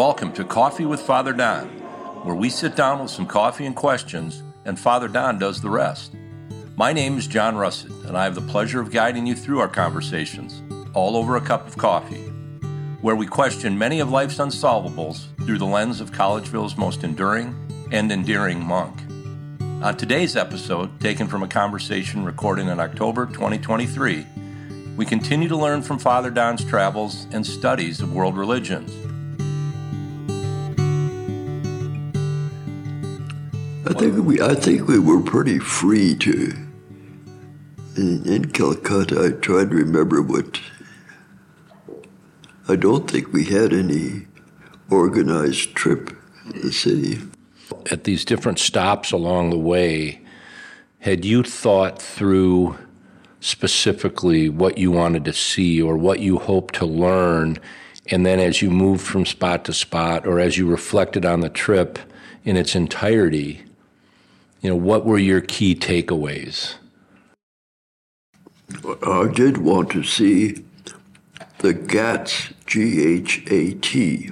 welcome to Coffee with Father Don, where we sit down with some coffee and questions, and Father Don does the rest. My name is John Russet, and I have the pleasure of guiding you through our conversations, all over a cup of coffee, where we question many of life's unsolvables through the lens of Collegeville's most enduring and endearing monk. On today's episode, taken from a conversation recorded in October 2023, we continue to learn from Father Don's travels and studies of world religions. I think we I think we were pretty free to in, in Calcutta I tried to remember what I don't think we had any organized trip to the city. At these different stops along the way, had you thought through specifically what you wanted to see or what you hoped to learn? And then as you moved from spot to spot or as you reflected on the trip in its entirety, you know, what were your key takeaways? I did want to see the ghats, G H A T,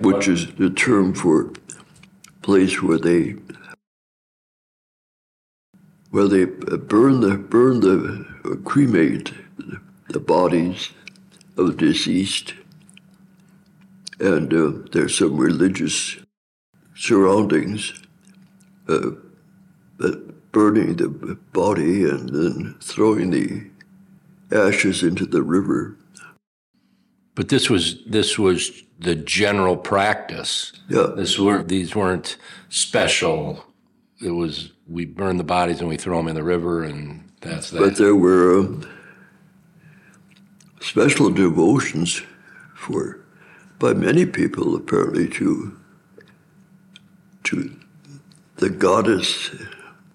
which is the term for place where they where they burn the burn the cremate the bodies of deceased, and uh, there's some religious surroundings, uh, burning the body and then throwing the ashes into the river. But this was this was the general practice. Yeah. This were these weren't special. It was we burn the bodies and we throw them in the river, and that's that. But there were um, special devotions for by many people apparently to to the goddess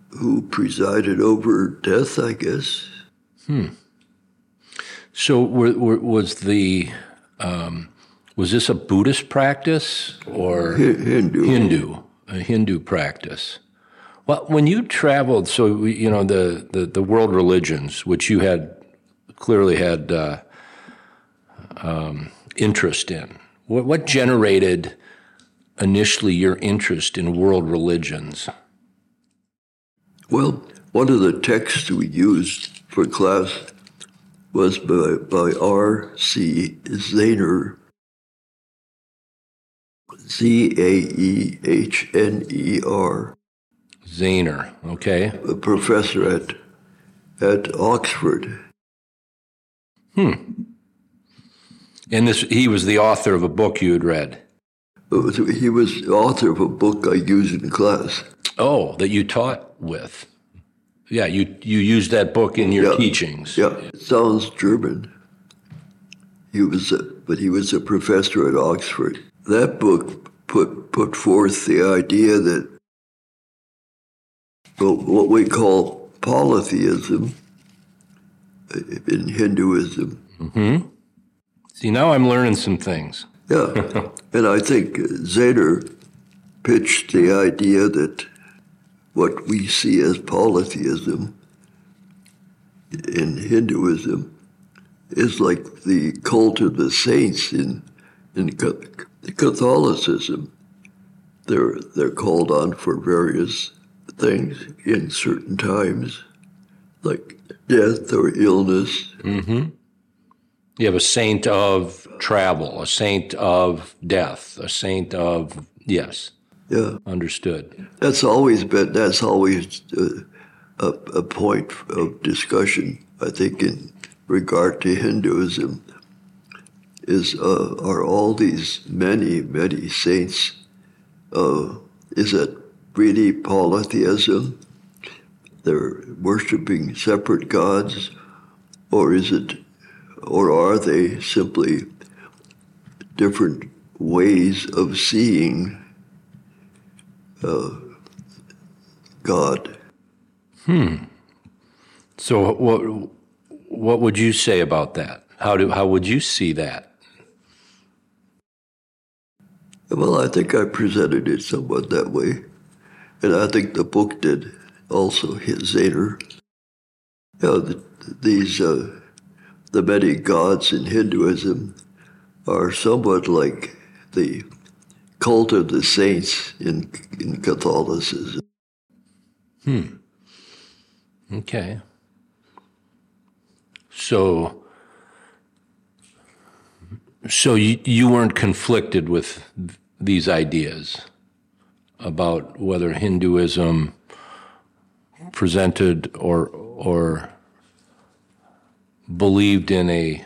who presided over death, I guess. Hmm. So were, were, was the um, was this a Buddhist practice or Hi- Hindu. Hindu a Hindu practice? Well, when you traveled, so you know the, the, the world religions, which you had clearly had uh, um, interest in, what, what generated initially your interest in world religions? Well, one of the texts we used for class was by, by R.C. Zaehner, Z A E H N E R, Zaehner, okay. a professor at, at Oxford. Hmm. And this he was the author of a book you had read. He was the author of a book I use in class. Oh, that you taught with. Yeah, you you used that book in your Yeah. teachings. Yeah, it sounds German. He was, a, but he was a professor at Oxford. That book put put forth the idea that well, what we call polytheism uh, in Hinduism. Hmm. See, now I'm learning some things. Yeah, and I think Zader pitched the idea that what we see as polytheism in Hinduism is like the cult of the saints in in Catholicism. They're they're called on for various things in certain times, like death or illness. Mm-hmm. You have a saint of travel, a saint of death, a saint of yes, Yeah. understood. That's always been, that's always uh, a, a point of discussion, I think, in regard to Hinduism, is uh, are all these many, many saints, uh, is it really polytheism? They're worshiping separate gods, or is it, or are they simply different ways of seeing God? Hmm. So what what would you say about that? How do how would you see that? Well, I think I presented it somewhat that way. And I think the book did also hit Zader. You know, the, these, uh, the many gods in Hinduism are somewhat like the cult of the saints in, in Catholicism. Hmm. Okay. So, so you, you weren't conflicted with these ideas about whether Hinduism presented or or believed in a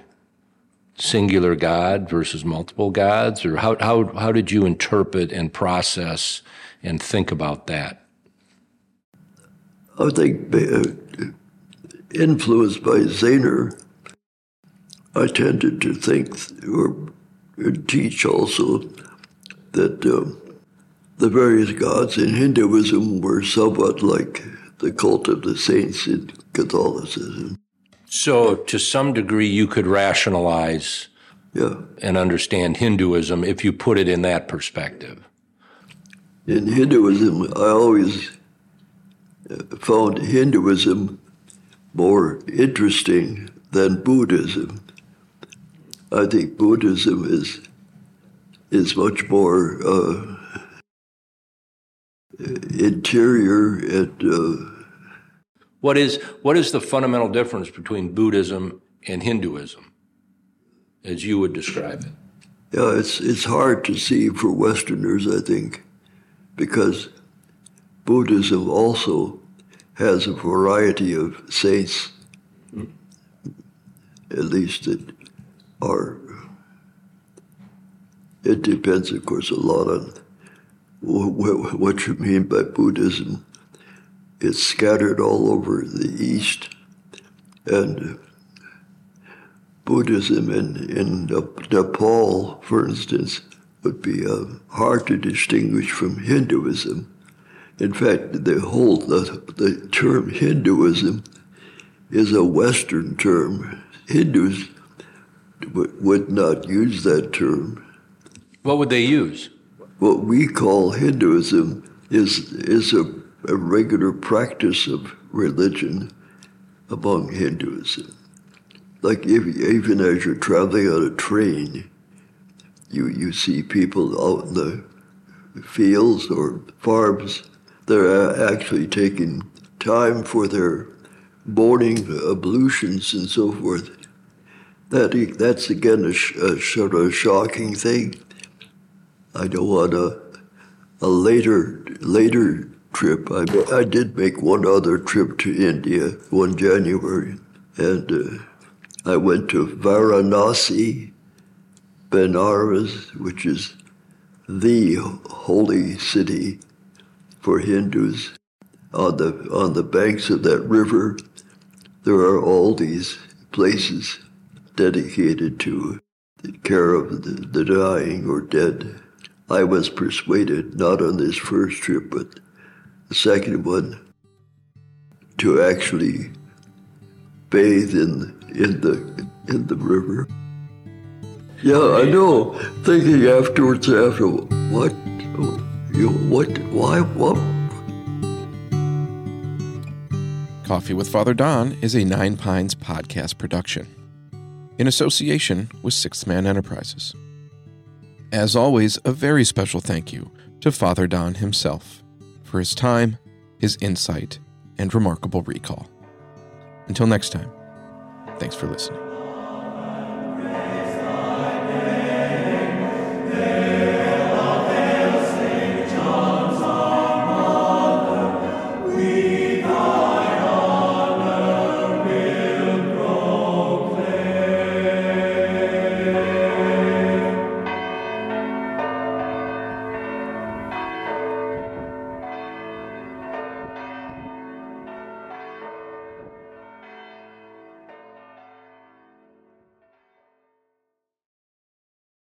singular God versus multiple gods, or how how how did you interpret and process and think about that? I think uh, influenced by Zaehner, I tended to think or teach also that um, the various gods in Hinduism were somewhat like the cult of the saints in Catholicism. So, to some degree, you could rationalize yeah. and understand Hinduism if you put it in that perspective. In Hinduism, I always uh, found Hinduism more interesting than Buddhism. I think Buddhism is is much more uh, interior and. Uh, what is what is the fundamental difference between Buddhism and Hinduism, as you would describe it? Yeah, it's it's hard to see for Westerners, I think, because Buddhism also has a variety of saints, at least that are. It depends, of course, a lot on what you mean by Buddhism. It's scattered all over the East, and Buddhism in, in Nepal, for instance, would be uh, hard to distinguish from Hinduism. In fact, the whole the, the term Hinduism is a Western term. Hindus w- would not use that term. What would they use? what we call Hinduism is is a, a regular practice of religion among Hinduism. Like if, even as you're traveling on a train, you you see people out in the fields or farms. They're actually taking time for their morning ablutions and so forth. That that's again a, a sort of shocking thing I don't want a, a later later trip. I, I did make one other trip to India one January, and uh, I went to Varanasi, Benares, which is the holy city for Hindus. On the on the banks of that river, there are all these places dedicated to the care of the, the dying or dead. I was persuaded, not on this first trip, but the second one, to actually bathe in in the in the river. Yeah, I know. Thinking afterwards, after what, you what, why, what? Coffee with Father Don is a Nine Pines podcast production in association with Sixth Man Enterprises. As always, a very special thank you to Father Don himself for his time, his insight, and remarkable recall. Until next time, thanks for listening.